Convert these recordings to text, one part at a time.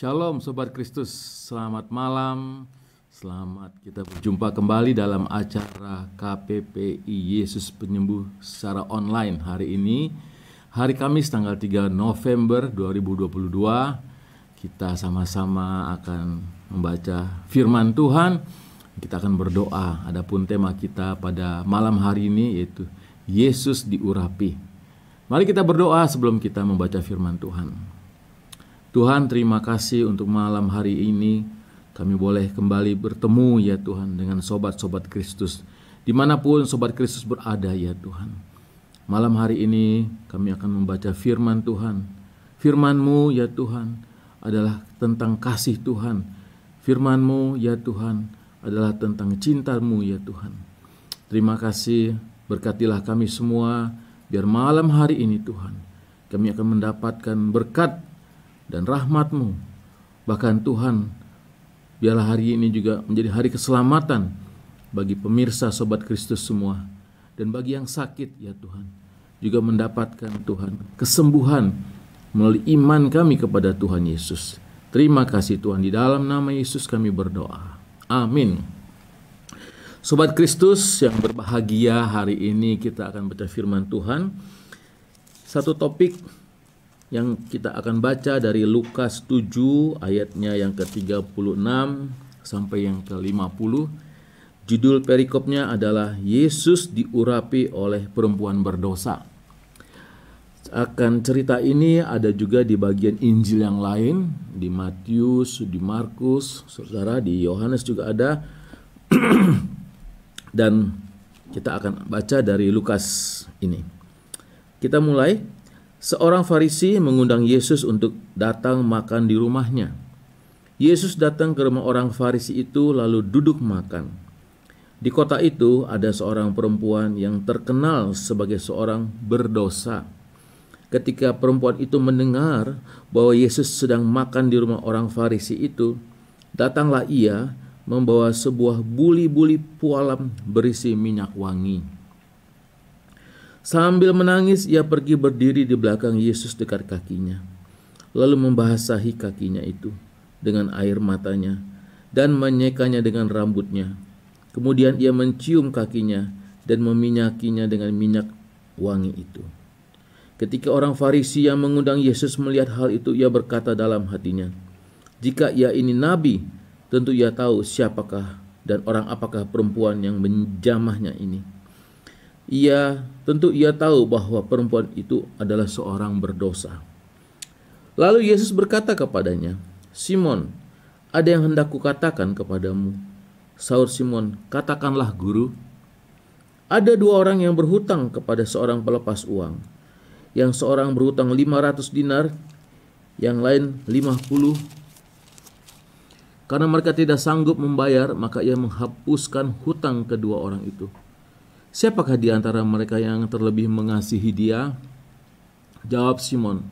Shalom Sobat Kristus, selamat malam. Selamat kita berjumpa kembali dalam acara KPPI Yesus Penyembuh secara online hari ini. Hari Kamis tanggal 3 November 2022 kita sama-sama akan membaca firman Tuhan. Kita akan berdoa. Adapun tema kita pada malam hari ini yaitu Yesus diurapi. Mari kita berdoa sebelum kita membaca firman Tuhan. Tuhan terima kasih untuk malam hari ini kami boleh kembali bertemu ya Tuhan dengan sobat-sobat Kristus di mana pun sobat Kristus berada ya Tuhan. Malam hari ini kami akan membaca firman Tuhan. Firman-Mu ya Tuhan adalah tentang kasih Tuhan. Firman-Mu ya Tuhan adalah tentang cinta-Mu ya Tuhan. Terima kasih berkatilah kami semua biar malam hari ini Tuhan kami akan mendapatkan berkat dan rahmatmu. Bahkan Tuhan, biarlah hari ini juga menjadi hari keselamatan bagi pemirsa Sobat Kristus semua. Dan bagi yang sakit ya Tuhan, juga mendapatkan Tuhan kesembuhan melalui iman kami kepada Tuhan Yesus. Terima kasih Tuhan, di dalam nama Yesus kami berdoa. Amin. Sobat Kristus yang berbahagia hari ini kita akan baca firman Tuhan. Satu topik yang kita akan baca dari Lukas 7 ayatnya yang ke-36 sampai yang ke-50. Judul perikopnya adalah Yesus diurapi oleh perempuan berdosa. Akan cerita ini ada juga di bagian Injil yang lain, di Matius, di Markus, Saudara di Yohanes juga ada. Dan kita akan baca dari Lukas ini. Kita mulai Seorang Farisi mengundang Yesus untuk datang makan di rumahnya. Yesus datang ke rumah orang Farisi itu lalu duduk makan. Di kota itu ada seorang perempuan yang terkenal sebagai seorang berdosa. Ketika perempuan itu mendengar bahwa Yesus sedang makan di rumah orang Farisi itu, datanglah ia membawa sebuah buli-buli pualam berisi minyak wangi. Sambil menangis, ia pergi berdiri di belakang Yesus dekat kakinya, lalu membasahi kakinya itu dengan air matanya dan menyekanya dengan rambutnya. Kemudian ia mencium kakinya dan meminyakinya dengan minyak wangi itu. Ketika orang Farisi yang mengundang Yesus melihat hal itu, ia berkata dalam hatinya, "Jika ia ini nabi, tentu ia tahu siapakah dan orang apakah perempuan yang menjamahnya ini." Ia tentu ia tahu bahwa perempuan itu adalah seorang berdosa. Lalu Yesus berkata kepadanya, "Simon, ada yang hendak kukatakan kepadamu." Saur Simon, "Katakanlah, Guru." Ada dua orang yang berhutang kepada seorang pelepas uang. Yang seorang berhutang 500 dinar, yang lain 50 karena mereka tidak sanggup membayar, maka ia menghapuskan hutang kedua orang itu. Siapakah di antara mereka yang terlebih mengasihi dia? Jawab Simon,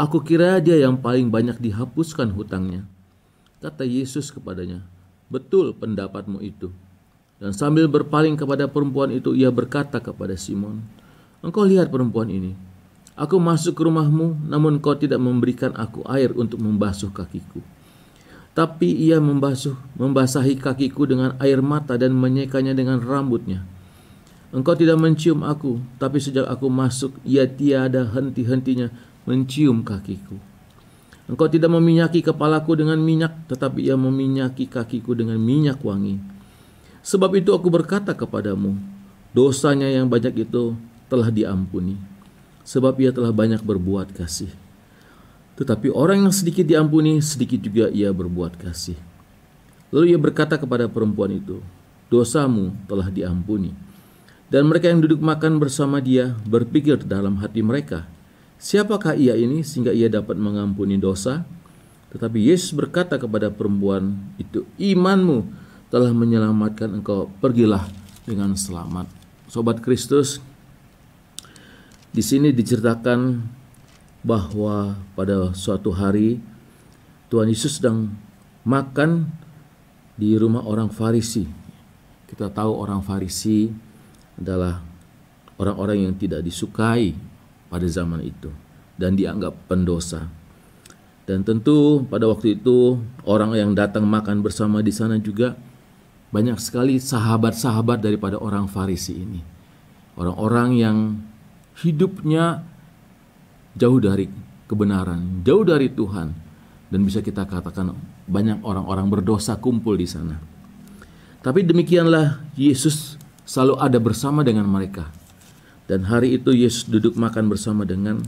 Aku kira dia yang paling banyak dihapuskan hutangnya. Kata Yesus kepadanya, Betul pendapatmu itu. Dan sambil berpaling kepada perempuan itu, ia berkata kepada Simon, Engkau lihat perempuan ini. Aku masuk ke rumahmu, namun kau tidak memberikan aku air untuk membasuh kakiku. Tapi ia membasuh, membasahi kakiku dengan air mata dan menyekanya dengan rambutnya. Engkau tidak mencium aku, tapi sejak aku masuk, ia tiada henti-hentinya mencium kakiku. Engkau tidak meminyaki kepalaku dengan minyak, tetapi ia meminyaki kakiku dengan minyak wangi. Sebab itu aku berkata kepadamu, dosanya yang banyak itu telah diampuni, sebab ia telah banyak berbuat kasih. Tetapi orang yang sedikit diampuni, sedikit juga ia berbuat kasih. Lalu ia berkata kepada perempuan itu, dosamu telah diampuni. Dan mereka yang duduk makan bersama dia berpikir dalam hati mereka, siapakah ia ini sehingga ia dapat mengampuni dosa? Tetapi Yesus berkata kepada perempuan itu, imanmu telah menyelamatkan engkau, pergilah dengan selamat. Sobat Kristus, di sini diceritakan bahwa pada suatu hari Tuhan Yesus sedang makan di rumah orang Farisi. Kita tahu orang Farisi adalah orang-orang yang tidak disukai pada zaman itu dan dianggap pendosa. Dan tentu pada waktu itu orang yang datang makan bersama di sana juga banyak sekali sahabat-sahabat daripada orang Farisi ini. Orang-orang yang hidupnya jauh dari kebenaran, jauh dari Tuhan dan bisa kita katakan banyak orang-orang berdosa kumpul di sana. Tapi demikianlah Yesus selalu ada bersama dengan mereka. Dan hari itu Yesus duduk makan bersama dengan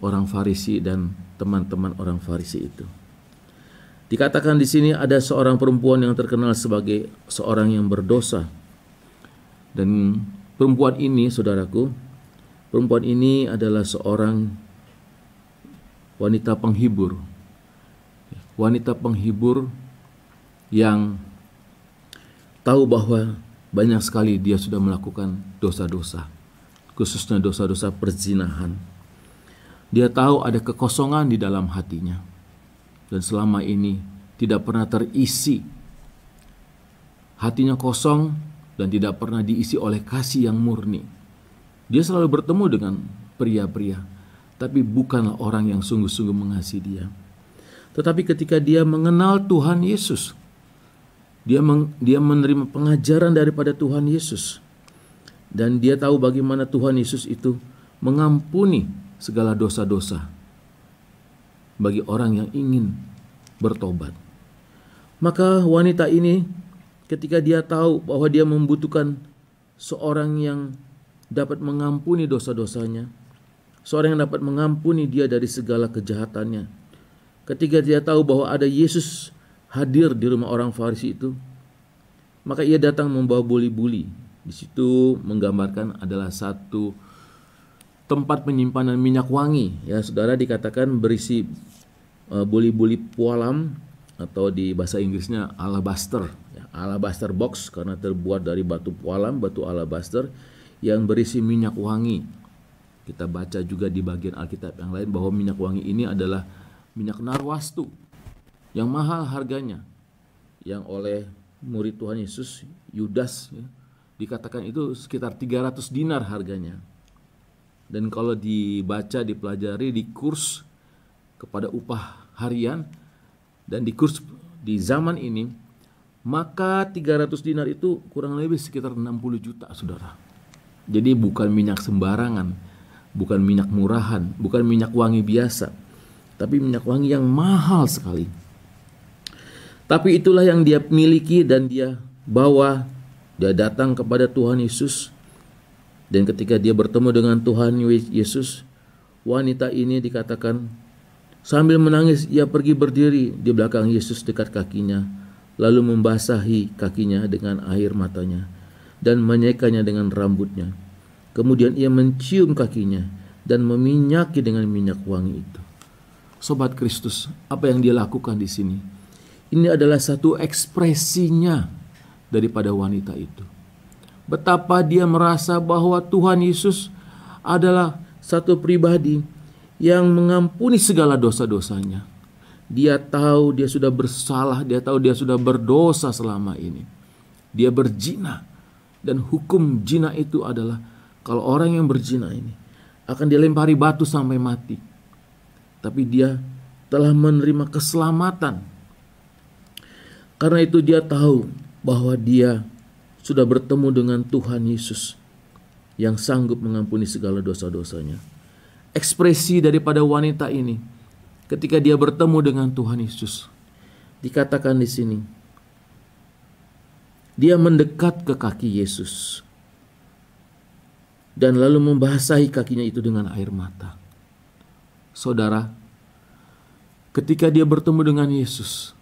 orang Farisi dan teman-teman orang Farisi itu. Dikatakan di sini ada seorang perempuan yang terkenal sebagai seorang yang berdosa. Dan perempuan ini, saudaraku, perempuan ini adalah seorang wanita penghibur. Wanita penghibur yang tahu bahwa banyak sekali dia sudah melakukan dosa-dosa, khususnya dosa-dosa perzinahan dia tahu ada kekosongan di dalam hatinya. Dan selama ini tidak pernah terisi. Hatinya kosong dan tidak pernah diisi oleh kasih yang murni. Dia selalu bertemu dengan pria-pria, tapi bukanlah orang yang sungguh-sungguh mengasihi dia. Tetapi ketika dia mengenal Tuhan Yesus, dia meng, dia menerima pengajaran daripada Tuhan Yesus dan dia tahu bagaimana Tuhan Yesus itu mengampuni segala dosa-dosa bagi orang yang ingin bertobat. Maka wanita ini ketika dia tahu bahwa dia membutuhkan seorang yang dapat mengampuni dosa-dosanya, seorang yang dapat mengampuni dia dari segala kejahatannya. Ketika dia tahu bahwa ada Yesus hadir di rumah orang Farisi itu, maka ia datang membawa buli-buli. Di situ menggambarkan adalah satu tempat penyimpanan minyak wangi. Ya saudara dikatakan berisi uh, buli-buli pualam atau di bahasa Inggrisnya alabaster. Ya, alabaster box karena terbuat dari batu pualam batu alabaster yang berisi minyak wangi. Kita baca juga di bagian Alkitab yang lain bahwa minyak wangi ini adalah minyak narwastu yang mahal harganya. Yang oleh murid Tuhan Yesus Yudas ya, dikatakan itu sekitar 300 dinar harganya. Dan kalau dibaca dipelajari di kurs kepada upah harian dan di kurs di zaman ini maka 300 dinar itu kurang lebih sekitar 60 juta saudara. Jadi bukan minyak sembarangan bukan minyak murahan bukan minyak wangi biasa tapi minyak wangi yang mahal sekali tapi itulah yang dia miliki dan dia bawa dia datang kepada Tuhan Yesus dan ketika dia bertemu dengan Tuhan Yesus, wanita ini dikatakan sambil menangis ia pergi berdiri di belakang Yesus dekat kakinya, lalu membasahi kakinya dengan air matanya dan menyekanya dengan rambutnya. Kemudian ia mencium kakinya dan meminyaki dengan minyak wangi itu. Sobat Kristus, apa yang dia lakukan di sini? Ini adalah satu ekspresinya daripada wanita itu betapa dia merasa bahwa Tuhan Yesus adalah satu pribadi yang mengampuni segala dosa-dosanya. Dia tahu dia sudah bersalah, dia tahu dia sudah berdosa selama ini. Dia berzina dan hukum zina itu adalah kalau orang yang berzina ini akan dilempari batu sampai mati. Tapi dia telah menerima keselamatan. Karena itu dia tahu bahwa dia sudah bertemu dengan Tuhan Yesus yang sanggup mengampuni segala dosa-dosanya. Ekspresi daripada wanita ini ketika dia bertemu dengan Tuhan Yesus dikatakan di sini dia mendekat ke kaki Yesus dan lalu membasahi kakinya itu dengan air mata. Saudara, ketika dia bertemu dengan Yesus,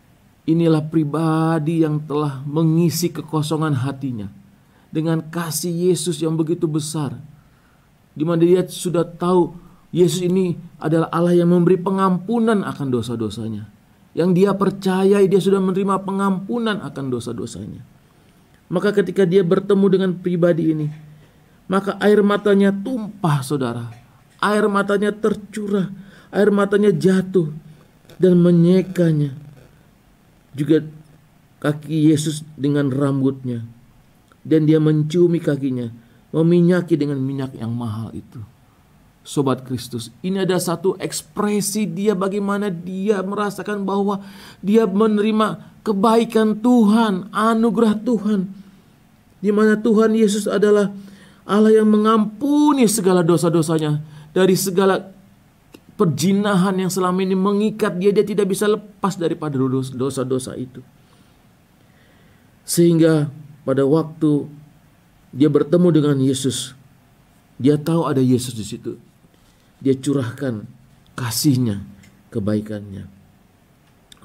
Inilah pribadi yang telah mengisi kekosongan hatinya dengan kasih Yesus yang begitu besar. Di mana dia sudah tahu Yesus ini adalah Allah yang memberi pengampunan akan dosa-dosanya. Yang dia percayai dia sudah menerima pengampunan akan dosa-dosanya. Maka ketika dia bertemu dengan pribadi ini, maka air matanya tumpah saudara. Air matanya tercurah, air matanya jatuh dan menyekanya juga kaki Yesus dengan rambutnya dan dia menciumi kakinya, meminyaki dengan minyak yang mahal itu. Sobat Kristus, ini ada satu ekspresi dia bagaimana dia merasakan bahwa dia menerima kebaikan Tuhan, anugerah Tuhan. Di mana Tuhan Yesus adalah Allah yang mengampuni segala dosa-dosanya dari segala perjinahan yang selama ini mengikat dia, dia tidak bisa lepas daripada dosa-dosa itu. Sehingga pada waktu dia bertemu dengan Yesus, dia tahu ada Yesus di situ dia curahkan kasihnya, kebaikannya.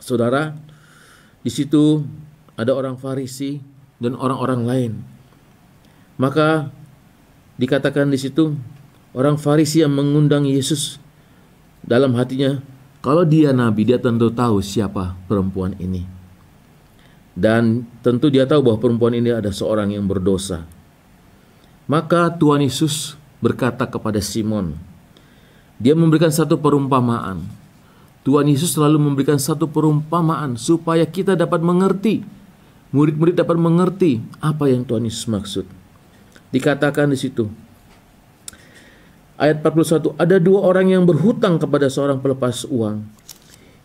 Saudara, di situ ada orang Farisi dan orang-orang lain. Maka dikatakan di situ orang Farisi yang mengundang Yesus dalam hatinya, kalau dia nabi, dia tentu tahu siapa perempuan ini. Dan tentu dia tahu bahwa perempuan ini ada seorang yang berdosa. Maka Tuhan Yesus berkata kepada Simon, dia memberikan satu perumpamaan. Tuhan Yesus selalu memberikan satu perumpamaan supaya kita dapat mengerti. Murid-murid dapat mengerti apa yang Tuhan Yesus maksud. Dikatakan di situ. Ayat 41, ada dua orang yang berhutang kepada seorang pelepas uang.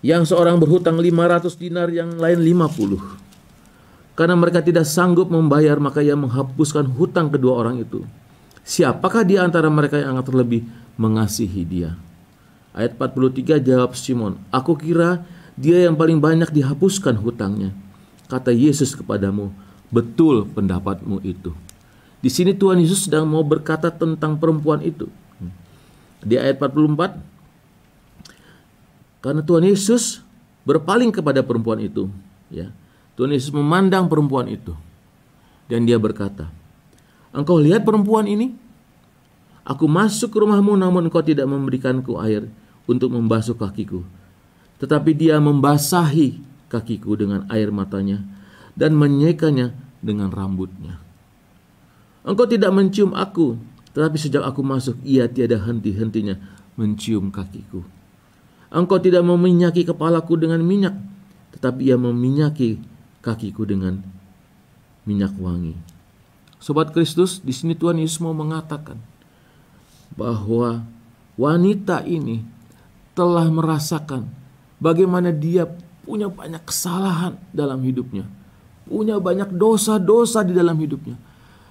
Yang seorang berhutang 500 dinar, yang lain 50. Karena mereka tidak sanggup membayar, maka ia menghapuskan hutang kedua orang itu. Siapakah di antara mereka yang akan terlebih mengasihi dia. Ayat 43 jawab Simon, Aku kira dia yang paling banyak dihapuskan hutangnya. Kata Yesus kepadamu, betul pendapatmu itu. Di sini Tuhan Yesus sedang mau berkata tentang perempuan itu. Di ayat 44, karena Tuhan Yesus berpaling kepada perempuan itu, ya. Tuhan Yesus memandang perempuan itu dan dia berkata, "Engkau lihat perempuan ini? Aku masuk ke rumahmu namun engkau tidak memberikanku air untuk membasuh kakiku. Tetapi dia membasahi kakiku dengan air matanya dan menyekanya dengan rambutnya. Engkau tidak mencium aku, tetapi sejak aku masuk ia tiada henti-hentinya mencium kakiku. Engkau tidak meminyaki kepalaku dengan minyak, tetapi ia meminyaki kakiku dengan minyak wangi. Sobat Kristus, di sini Tuhan Yesus mau mengatakan, bahwa wanita ini telah merasakan bagaimana dia punya banyak kesalahan dalam hidupnya, punya banyak dosa-dosa di dalam hidupnya.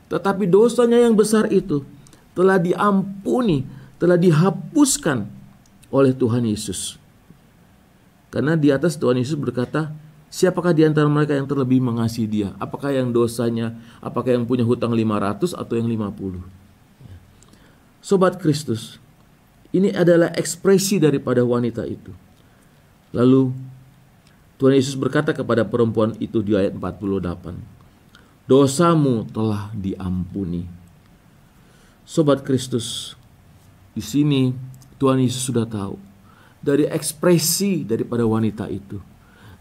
Tetapi dosanya yang besar itu telah diampuni, telah dihapuskan oleh Tuhan Yesus. Karena di atas Tuhan Yesus berkata, Siapakah di antara mereka yang terlebih mengasihi dia? Apakah yang dosanya, apakah yang punya hutang 500 atau yang 50? Sobat Kristus, ini adalah ekspresi daripada wanita itu. Lalu Tuhan Yesus berkata kepada perempuan itu di ayat 48, "Dosamu telah diampuni." Sobat Kristus, di sini Tuhan Yesus sudah tahu dari ekspresi daripada wanita itu,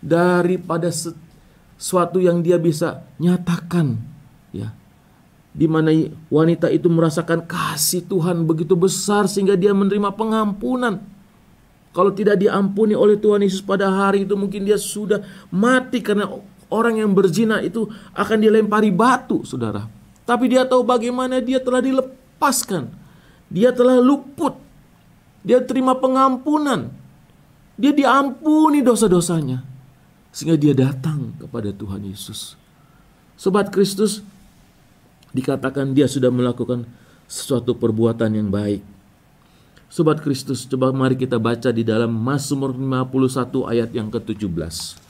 daripada sesuatu yang dia bisa nyatakan, ya, di mana wanita itu merasakan kasih Tuhan begitu besar sehingga dia menerima pengampunan. Kalau tidak diampuni oleh Tuhan Yesus pada hari itu mungkin dia sudah mati karena orang yang berzina itu akan dilempari batu, Saudara. Tapi dia tahu bagaimana dia telah dilepaskan. Dia telah luput. Dia terima pengampunan. Dia diampuni dosa-dosanya. Sehingga dia datang kepada Tuhan Yesus. Sobat Kristus, dikatakan dia sudah melakukan sesuatu perbuatan yang baik. Sobat Kristus, coba mari kita baca di dalam Mazmur 51 ayat yang ke-17.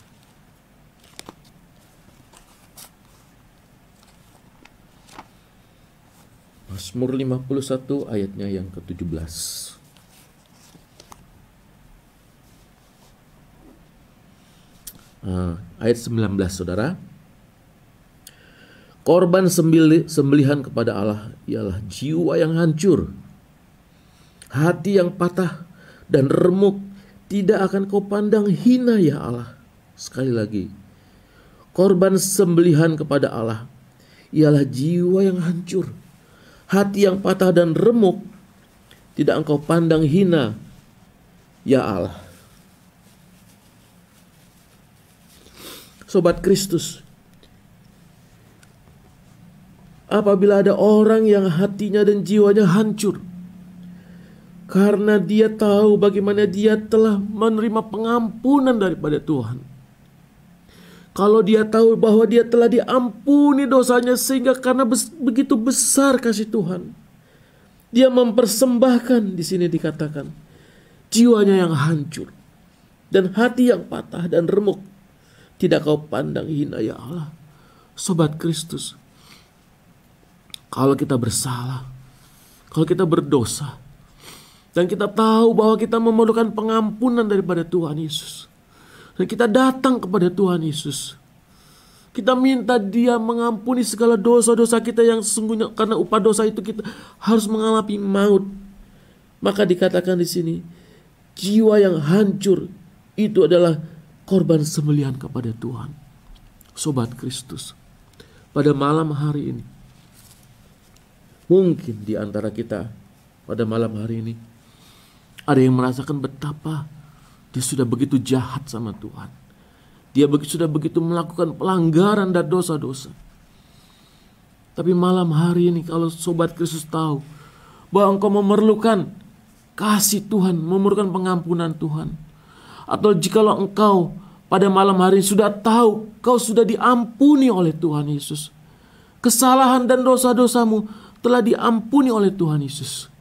Mazmur 51 ayatnya yang ke-17. Uh, ayat 19 saudara. Korban sembelihan kepada Allah ialah jiwa yang hancur, hati yang patah dan remuk tidak akan kau pandang hina ya Allah. Sekali lagi, korban sembelihan kepada Allah ialah jiwa yang hancur, hati yang patah dan remuk tidak engkau pandang hina ya Allah. Sobat Kristus, apabila ada orang yang hatinya dan jiwanya hancur karena dia tahu bagaimana dia telah menerima pengampunan daripada Tuhan. Kalau dia tahu bahwa dia telah diampuni dosanya sehingga karena begitu besar kasih Tuhan. Dia mempersembahkan di sini dikatakan jiwanya yang hancur dan hati yang patah dan remuk tidak kau pandang hina ya Allah. Sobat Kristus, kalau kita bersalah, kalau kita berdosa, dan kita tahu bahwa kita memerlukan pengampunan daripada Tuhan Yesus. Dan kita datang kepada Tuhan Yesus. Kita minta dia mengampuni segala dosa-dosa kita yang sesungguhnya karena upah dosa itu kita harus mengalami maut. Maka dikatakan di sini, jiwa yang hancur itu adalah korban sembelihan kepada Tuhan. Sobat Kristus, pada malam hari ini, mungkin di antara kita pada malam hari ini ada yang merasakan betapa dia sudah begitu jahat sama Tuhan. Dia sudah begitu melakukan pelanggaran dan dosa-dosa. Tapi malam hari ini kalau sobat Kristus tahu bahwa engkau memerlukan kasih Tuhan, memerlukan pengampunan Tuhan. Atau jikalau engkau pada malam hari ini sudah tahu kau sudah diampuni oleh Tuhan Yesus. Kesalahan dan dosa-dosamu telah diampuni oleh Tuhan Yesus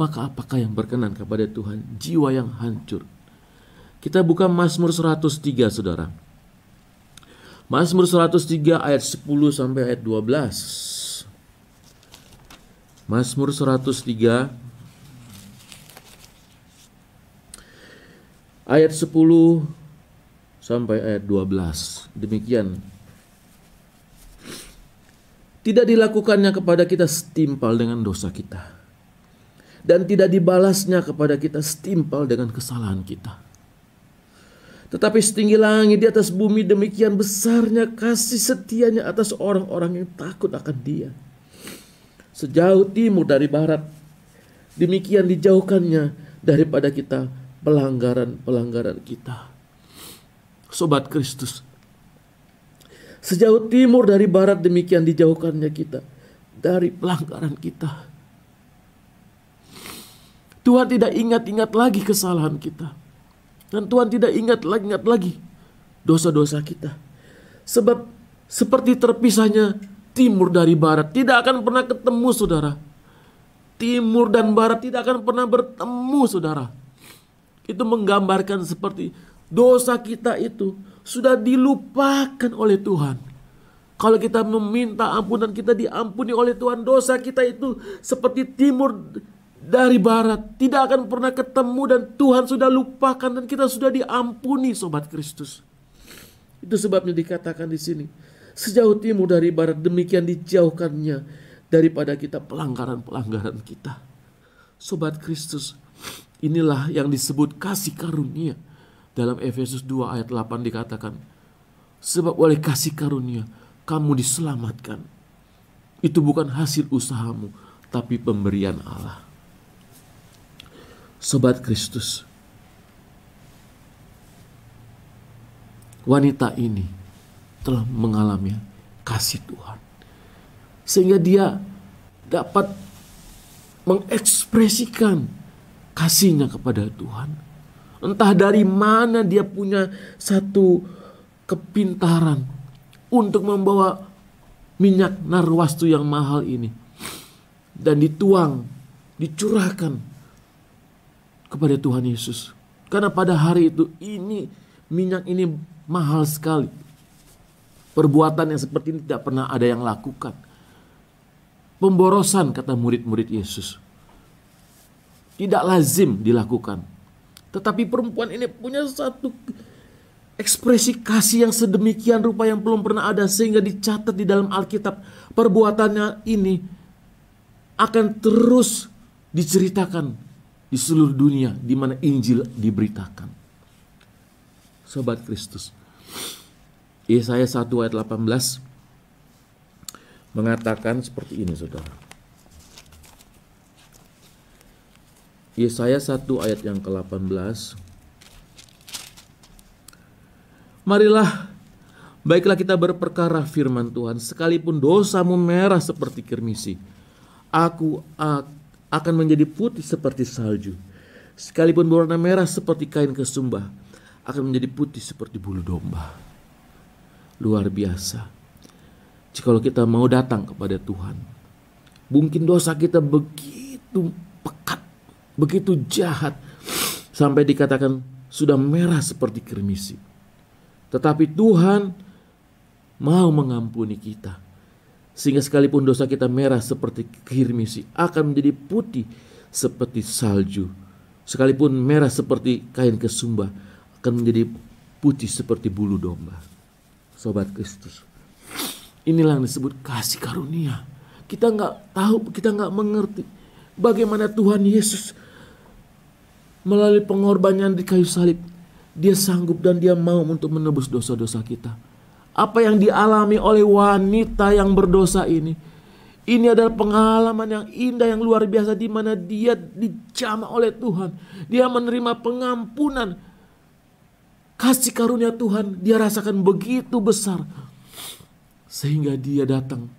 maka apakah yang berkenan kepada Tuhan? Jiwa yang hancur. Kita buka Mazmur 103 Saudara. Mazmur 103 ayat 10 sampai ayat 12. Mazmur 103 ayat 10 sampai ayat 12. Demikian tidak dilakukannya kepada kita setimpal dengan dosa kita dan tidak dibalasnya kepada kita setimpal dengan kesalahan kita. Tetapi setinggi langit di atas bumi demikian besarnya kasih setianya atas orang-orang yang takut akan dia. Sejauh timur dari barat, demikian dijauhkannya daripada kita pelanggaran-pelanggaran kita. Sobat Kristus, sejauh timur dari barat demikian dijauhkannya kita dari pelanggaran kita. Tuhan tidak ingat-ingat lagi kesalahan kita. Dan Tuhan tidak ingat lagi ingat lagi dosa-dosa kita. Sebab seperti terpisahnya timur dari barat tidak akan pernah ketemu saudara. Timur dan barat tidak akan pernah bertemu saudara. Itu menggambarkan seperti dosa kita itu sudah dilupakan oleh Tuhan. Kalau kita meminta ampunan kita diampuni oleh Tuhan dosa kita itu seperti timur dari barat tidak akan pernah ketemu dan Tuhan sudah lupakan dan kita sudah diampuni sobat Kristus. Itu sebabnya dikatakan di sini, sejauh timur dari barat demikian dijauhkannya daripada kita pelanggaran-pelanggaran kita. Sobat Kristus, inilah yang disebut kasih karunia. Dalam Efesus 2 ayat 8 dikatakan, sebab oleh kasih karunia kamu diselamatkan. Itu bukan hasil usahamu, tapi pemberian Allah. Sobat Kristus, wanita ini telah mengalami kasih Tuhan. Sehingga dia dapat mengekspresikan kasihnya kepada Tuhan. Entah dari mana dia punya satu kepintaran untuk membawa minyak narwastu yang mahal ini. Dan dituang, dicurahkan kepada Tuhan Yesus. Karena pada hari itu ini minyak ini mahal sekali. Perbuatan yang seperti ini tidak pernah ada yang lakukan. Pemborosan kata murid-murid Yesus. Tidak lazim dilakukan. Tetapi perempuan ini punya satu ekspresi kasih yang sedemikian rupa yang belum pernah ada sehingga dicatat di dalam Alkitab perbuatannya ini akan terus diceritakan di seluruh dunia di mana Injil diberitakan. Sobat Kristus. Yesaya 1 ayat 18 mengatakan seperti ini Saudara. Yesaya 1 ayat yang ke-18 Marilah baiklah kita berperkara firman Tuhan sekalipun dosamu merah seperti kirmisi aku akan menjadi putih seperti salju. Sekalipun berwarna merah seperti kain kesumbah akan menjadi putih seperti bulu domba. Luar biasa. Jikalau kita mau datang kepada Tuhan, mungkin dosa kita begitu pekat, begitu jahat, sampai dikatakan sudah merah seperti kermisi. Tetapi Tuhan mau mengampuni kita. Sehingga sekalipun dosa kita merah seperti kirmisi akan menjadi putih seperti salju. Sekalipun merah seperti kain kesumba akan menjadi putih seperti bulu domba. Sobat Kristus. Inilah yang disebut kasih karunia. Kita nggak tahu, kita nggak mengerti bagaimana Tuhan Yesus melalui pengorbanan di kayu salib. Dia sanggup dan dia mau untuk menebus dosa-dosa kita apa yang dialami oleh wanita yang berdosa ini. Ini adalah pengalaman yang indah yang luar biasa di mana dia dijamah oleh Tuhan. Dia menerima pengampunan. Kasih karunia Tuhan dia rasakan begitu besar. Sehingga dia datang.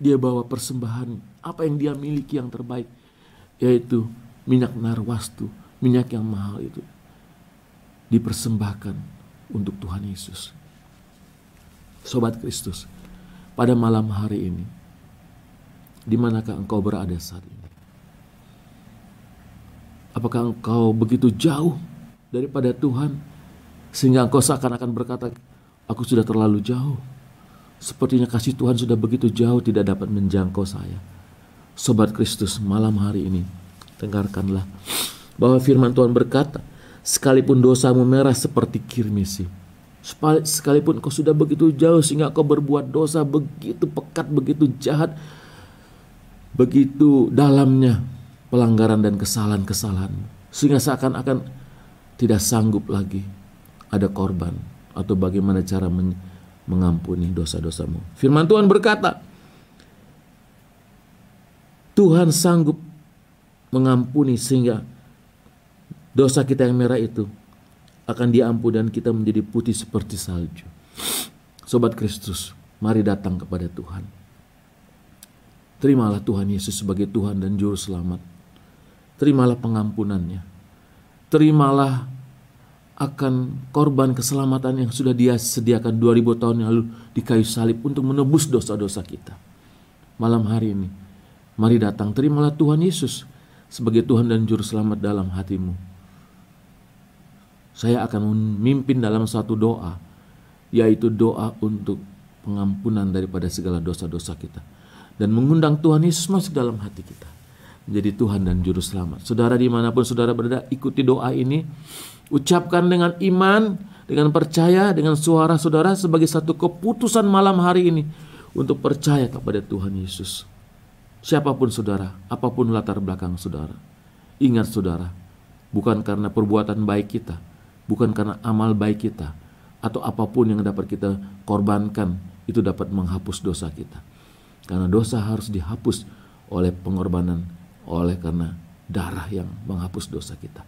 Dia bawa persembahan apa yang dia miliki yang terbaik. Yaitu minyak narwastu, minyak yang mahal itu. Dipersembahkan untuk Tuhan Yesus. Sobat Kristus, pada malam hari ini, di manakah engkau berada saat ini? Apakah engkau begitu jauh daripada Tuhan sehingga engkau seakan-akan berkata, aku sudah terlalu jauh. Sepertinya kasih Tuhan sudah begitu jauh tidak dapat menjangkau saya. Sobat Kristus, malam hari ini dengarkanlah bahwa firman Tuhan berkata, sekalipun dosamu merah seperti kirmisi, Sekalipun kau sudah begitu jauh sehingga kau berbuat dosa begitu pekat, begitu jahat, begitu dalamnya pelanggaran dan kesalahan-kesalahan. Sehingga seakan-akan tidak sanggup lagi ada korban atau bagaimana cara mengampuni dosa-dosamu. Firman Tuhan berkata, Tuhan sanggup mengampuni sehingga dosa kita yang merah itu akan diampuni dan kita menjadi putih seperti salju. Sobat Kristus, mari datang kepada Tuhan. Terimalah Tuhan Yesus sebagai Tuhan dan Juru Selamat. Terimalah pengampunannya. Terimalah akan korban keselamatan yang sudah dia sediakan 2000 tahun yang lalu di kayu salib untuk menebus dosa-dosa kita. Malam hari ini, mari datang terimalah Tuhan Yesus sebagai Tuhan dan Juru Selamat dalam hatimu saya akan memimpin dalam satu doa, yaitu doa untuk pengampunan daripada segala dosa-dosa kita. Dan mengundang Tuhan Yesus masuk dalam hati kita. Menjadi Tuhan dan Juru Selamat. Saudara di mana pun saudara berada, ikuti doa ini. Ucapkan dengan iman, dengan percaya, dengan suara saudara sebagai satu keputusan malam hari ini. Untuk percaya kepada Tuhan Yesus. Siapa pun saudara, apa pun latar belakang saudara. Ingat saudara, bukan karena perbuatan baik kita, bukan karena amal baik kita atau apa pun yang dapat kita korbankan itu dapat menghapus dosa kita. Karena dosa harus dihapus oleh pengorbanan oleh karena darah yang menghapus dosa kita.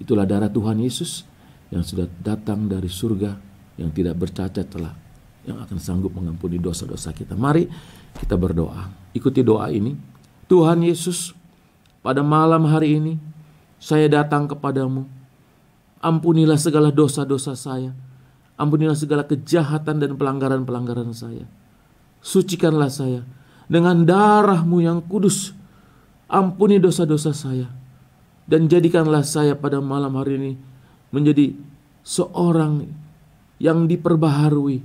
Itulah darah Tuhan Yesus yang sudah datang dari surga yang tidak bercacat telah yang akan sanggup mengampuni dosa-dosa kita. Mari kita berdoa. Ikuti doa ini. Tuhan Yesus, pada malam hari ini saya datang kepadamu Ampunilah segala dosa-dosa saya. Ampunilah segala kejahatan dan pelanggaran-pelanggaran saya. Sucikanlah saya dengan darahmu yang kudus. Ampuni dosa-dosa saya. Dan jadikanlah saya pada malam hari ini menjadi seorang yang diperbaharui.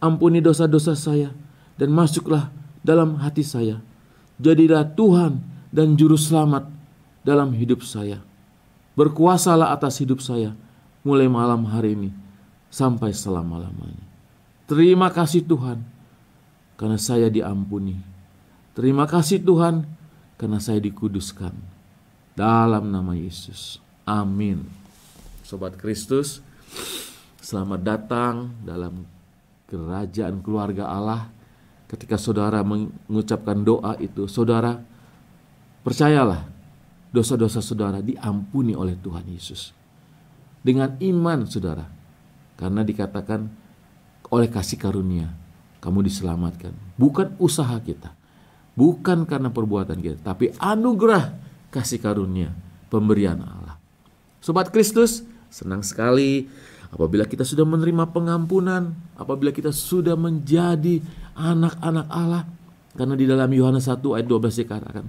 Ampuni dosa-dosa saya dan masuklah dalam hati saya. Jadilah Tuhan dan Juru Selamat dalam hidup saya. Berkuasalah atas hidup saya mulai malam hari ini sampai selama-lamanya. Terima kasih Tuhan karena saya diampuni. Terima kasih Tuhan karena saya dikuduskan. Dalam nama Yesus. Amin. Sobat Kristus, selamat datang dalam kerajaan keluarga Allah. Ketika saudara mengucapkan doa itu, saudara percayalah dosa-dosa saudara diampuni oleh Tuhan Yesus. Dengan iman saudara. Karena dikatakan oleh kasih karunia kamu diselamatkan. Bukan usaha kita. bukan karena perbuatan kita, tapi anugerah kasih karunia pemberian Allah. Sobat Kristus, senang sekali apabila kita sudah menerima pengampunan, apabila kita sudah menjadi anak-anak Allah. Karena di dalam Yohanes 1 ayat 12 dikatakan,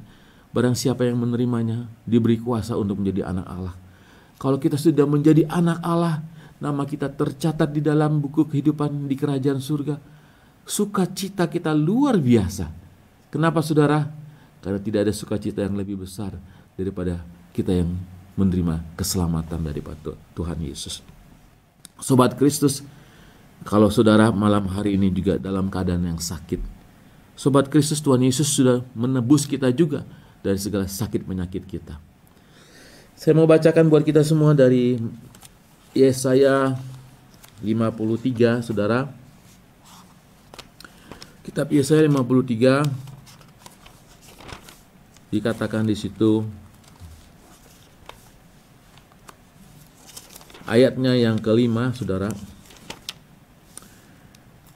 barang siapa yang menerimanya diberi kuasa untuk menjadi anak Allah. Kalau kita sudah menjadi anak Allah, nama kita tercatat di dalam buku kehidupan di kerajaan surga. Sukacita kita luar biasa. Kenapa saudara? Karena tidak ada sukacita yang lebih besar daripada kita yang menerima keselamatan daripada Tuhan Yesus. Sobat Kristus, kalau saudara malam hari ini juga dalam keadaan yang sakit, Sobat Kristus Tuhan Yesus sudah menebus kita juga dari segala sakit penyakit kita. Saya mau bacakan buat kita semua dari Yesaya 53, Saudara. Kitab Yesaya 53 dikatakan di situ ayatnya yang kelima, Saudara.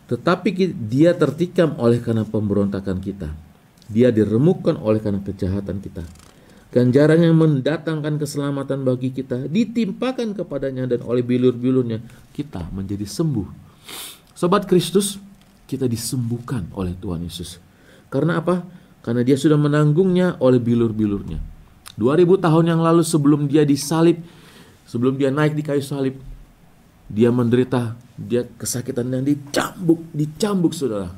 Tetapi dia tertikam oleh karena pemberontakan kita. Dia diremukkan oleh karena kejahatan kita Ganjaran yang mendatangkan keselamatan bagi kita ditimpakan kepadanya dan oleh bilur-bilurnya kita menjadi sembuh. Sobat Kristus, kita disembuhkan oleh Tuhan Yesus. Karena apa? Karena dia sudah menanggungnya oleh bilur-bilurnya. 2000 tahun yang lalu sebelum dia disalib, sebelum dia naik di kayu salib, dia menderita, dia kesakitan dan dicambuk, dicambuk saudara.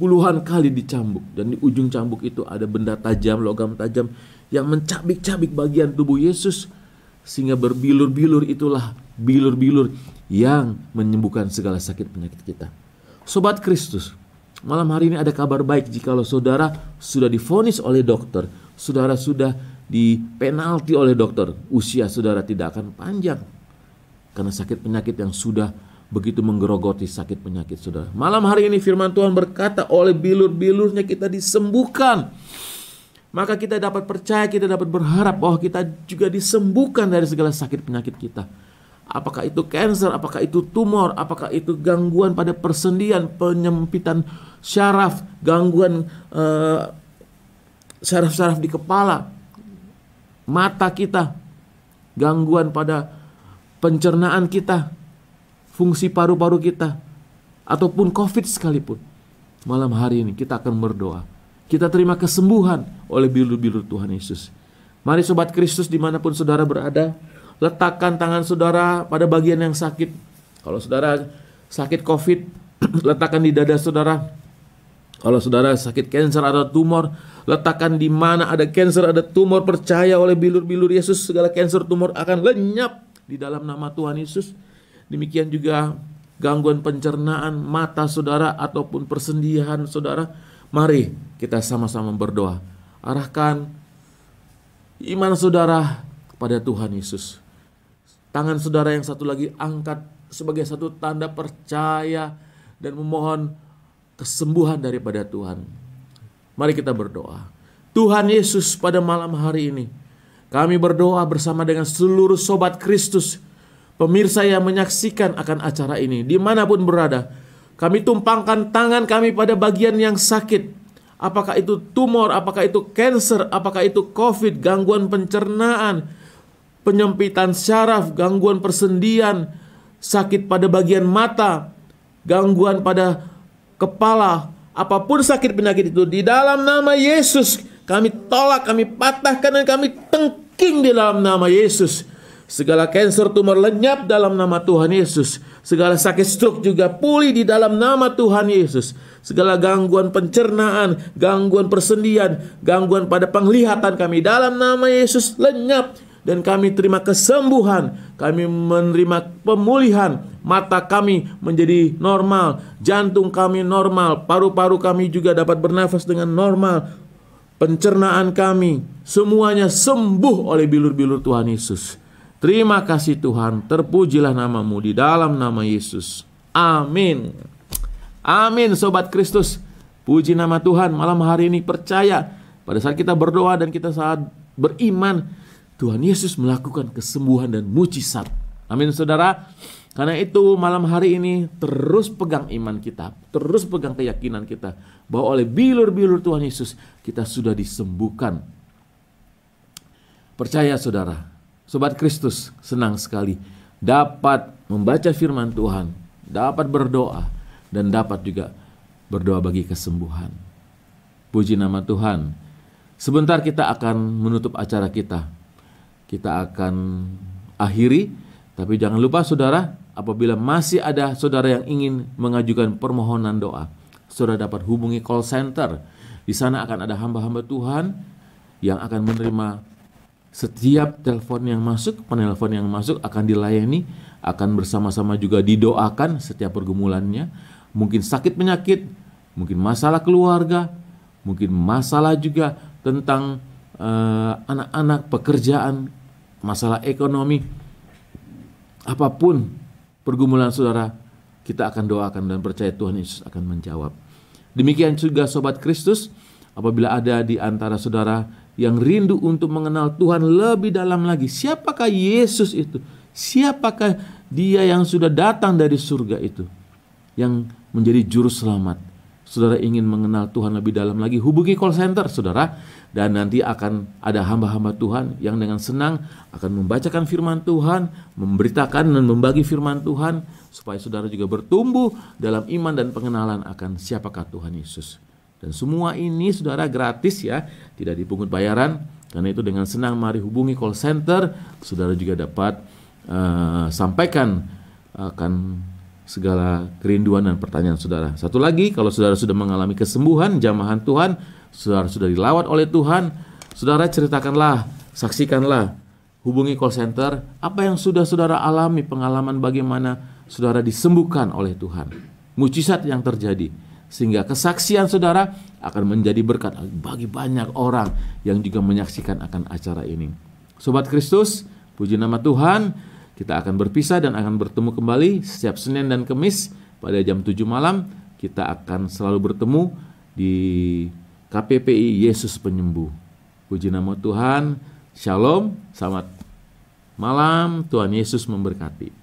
Puluhan kali dicambuk dan di ujung cambuk itu ada benda tajam, logam tajam yang mencabik-cabik bagian tubuh Yesus sehingga berbilur-bilur itulah bilur-bilur yang menyembuhkan segala sakit penyakit kita. Sobat Kristus, malam hari ini ada kabar baik jikalau saudara sudah difonis oleh dokter, saudara sudah dipenalti oleh dokter, usia saudara tidak akan panjang karena sakit penyakit yang sudah begitu menggerogoti sakit penyakit saudara. Malam hari ini firman Tuhan berkata oleh bilur-bilurnya kita disembuhkan maka kita dapat percaya, kita dapat berharap bahwa kita juga disembuhkan dari segala sakit penyakit kita. Apakah itu cancer, apakah itu tumor, apakah itu gangguan pada persendian, penyempitan syaraf, gangguan uh, syaraf-syaraf di kepala, mata kita, gangguan pada pencernaan kita, fungsi paru-paru kita, ataupun COVID sekalipun. Malam hari ini kita akan berdoa kita terima kesembuhan oleh bilur-bilur Tuhan Yesus. Mari Sobat Kristus di mana pun saudara berada, letakkan tangan saudara pada bagian yang sakit. Kalau saudara sakit COVID, letakkan di dada saudara. Kalau saudara sakit kanker atau tumor, letakkan di mana ada kanker, ada tumor. Percaya oleh bilur-bilur Yesus, segala kanker, tumor akan lenyap di dalam nama Tuhan Yesus. Demikian juga gangguan pencernaan mata saudara ataupun persendihan saudara Mari kita sama-sama berdoa. Arahkan iman saudara kepada Tuhan Yesus. Tangan saudara yang satu lagi angkat sebagai satu tanda percaya dan memohon kesembuhan daripada Tuhan. Mari kita berdoa. Tuhan Yesus pada malam hari ini kami berdoa bersama dengan seluruh sobat Kristus pemirsa yang menyaksikan akan acara ini di mana pun berada kami tumpangkan tangan kami pada bagian yang sakit. Apakah itu tumor, apakah itu cancer, apakah itu covid, gangguan pencernaan, penyempitan syaraf, gangguan persendian, sakit pada bagian mata, gangguan pada kepala, apa pun sakit penyakit itu di dalam nama Yesus kami tolak, kami patahkan dan kami tengking di dalam nama Yesus. Segala kanker tumor lenyap dalam nama Tuhan Yesus. Segala sakit stroke juga pulih di dalam nama Tuhan Yesus. Segala gangguan pencernaan, gangguan persendian, gangguan pada penglihatan kami dalam nama Yesus lenyap dan kami terima kesembuhan, kami menerima pemulihan, mata kami menjadi normal, jantung kami normal, paru-paru kami juga dapat bernafas dengan normal, pencernaan kami semuanya sembuh oleh bilur-bilur Tuhan Yesus. Terima kasih Tuhan, terpujilah namamu di dalam nama Yesus. Amin. Amin Sobat Kristus. Puji nama Tuhan malam hari ini percaya pada saat kita berdoa dan kita saat beriman Tuhan Yesus melakukan kesembuhan dan mujizat. Amin saudara. Karena itu malam hari ini terus pegang iman kita, terus pegang keyakinan kita bahwa oleh bilur-bilur Tuhan Yesus kita sudah disembuhkan. Percaya saudara, sobat Kristus senang sekali dapat membaca firman Tuhan, dapat berdoa dan dapat juga berdoa bagi kesembuhan. Puji nama Tuhan. Sebentar kita akan menutup acara kita. Kita akan akhiri, tapi jangan lupa saudara, apabila masih ada saudara yang ingin mengajukan permohonan doa, saudara dapat hubungi call center. Di sana akan ada hamba-hamba Tuhan yang akan menerima setiap telepon yang masuk, penelpon yang masuk akan dilayani, akan bersama-sama juga didoakan setiap pergumulannya. Mungkin sakit penyakit, mungkin masalah keluarga, mungkin masalah juga tentang eh, anak-anak, uh, pekerjaan, masalah ekonomi, apa pun pergumulan saudara, kita akan doakan dan percaya Tuhan Yesus akan menjawab. Demikian juga sobat Kristus, apabila ada di antara saudara yang rindu untuk mengenal Tuhan lebih dalam lagi, siapakah Yesus itu? Siapakah dia yang sudah datang dari surga itu? Yang menjadi juru selamat. Saudara ingin mengenal Tuhan lebih dalam lagi, hubungi call center saudara dan nanti akan ada hamba-hamba Tuhan yang dengan senang akan membacakan firman Tuhan, memberitakan dan membagi firman Tuhan supaya saudara juga bertumbuh dalam iman dan pengenalan akan siapakah Tuhan Yesus. Dan semua ini saudara gratis ya, tidak dipungut bayaran. Karena itu dengan senang mari hubungi call center, saudara juga dapat uh, sampaikan akan segala kerinduan dan pertanyaan saudara. Satu lagi, kalau saudara sudah mengalami kesembuhan, jamahan Tuhan, saudara sudah dilawat oleh Tuhan, saudara ceritakanlah, saksikanlah, hubungi call center, apa yang sudah saudara alami, pengalaman bagaimana saudara disembuhkan oleh Tuhan. Mujizat yang terjadi, sehingga kesaksian saudara akan menjadi berkat bagi banyak orang yang juga menyaksikan akan acara ini. Sobat Kristus, puji nama Tuhan. Kita akan berpisah dan akan bertemu kembali setiap Senin dan Kamis pada jam 7 malam. Kita akan selalu bertemu di KPPI Yesus Penyembuh. Puji nama Tuhan. Shalom. Selamat malam. Tuhan Yesus memberkati.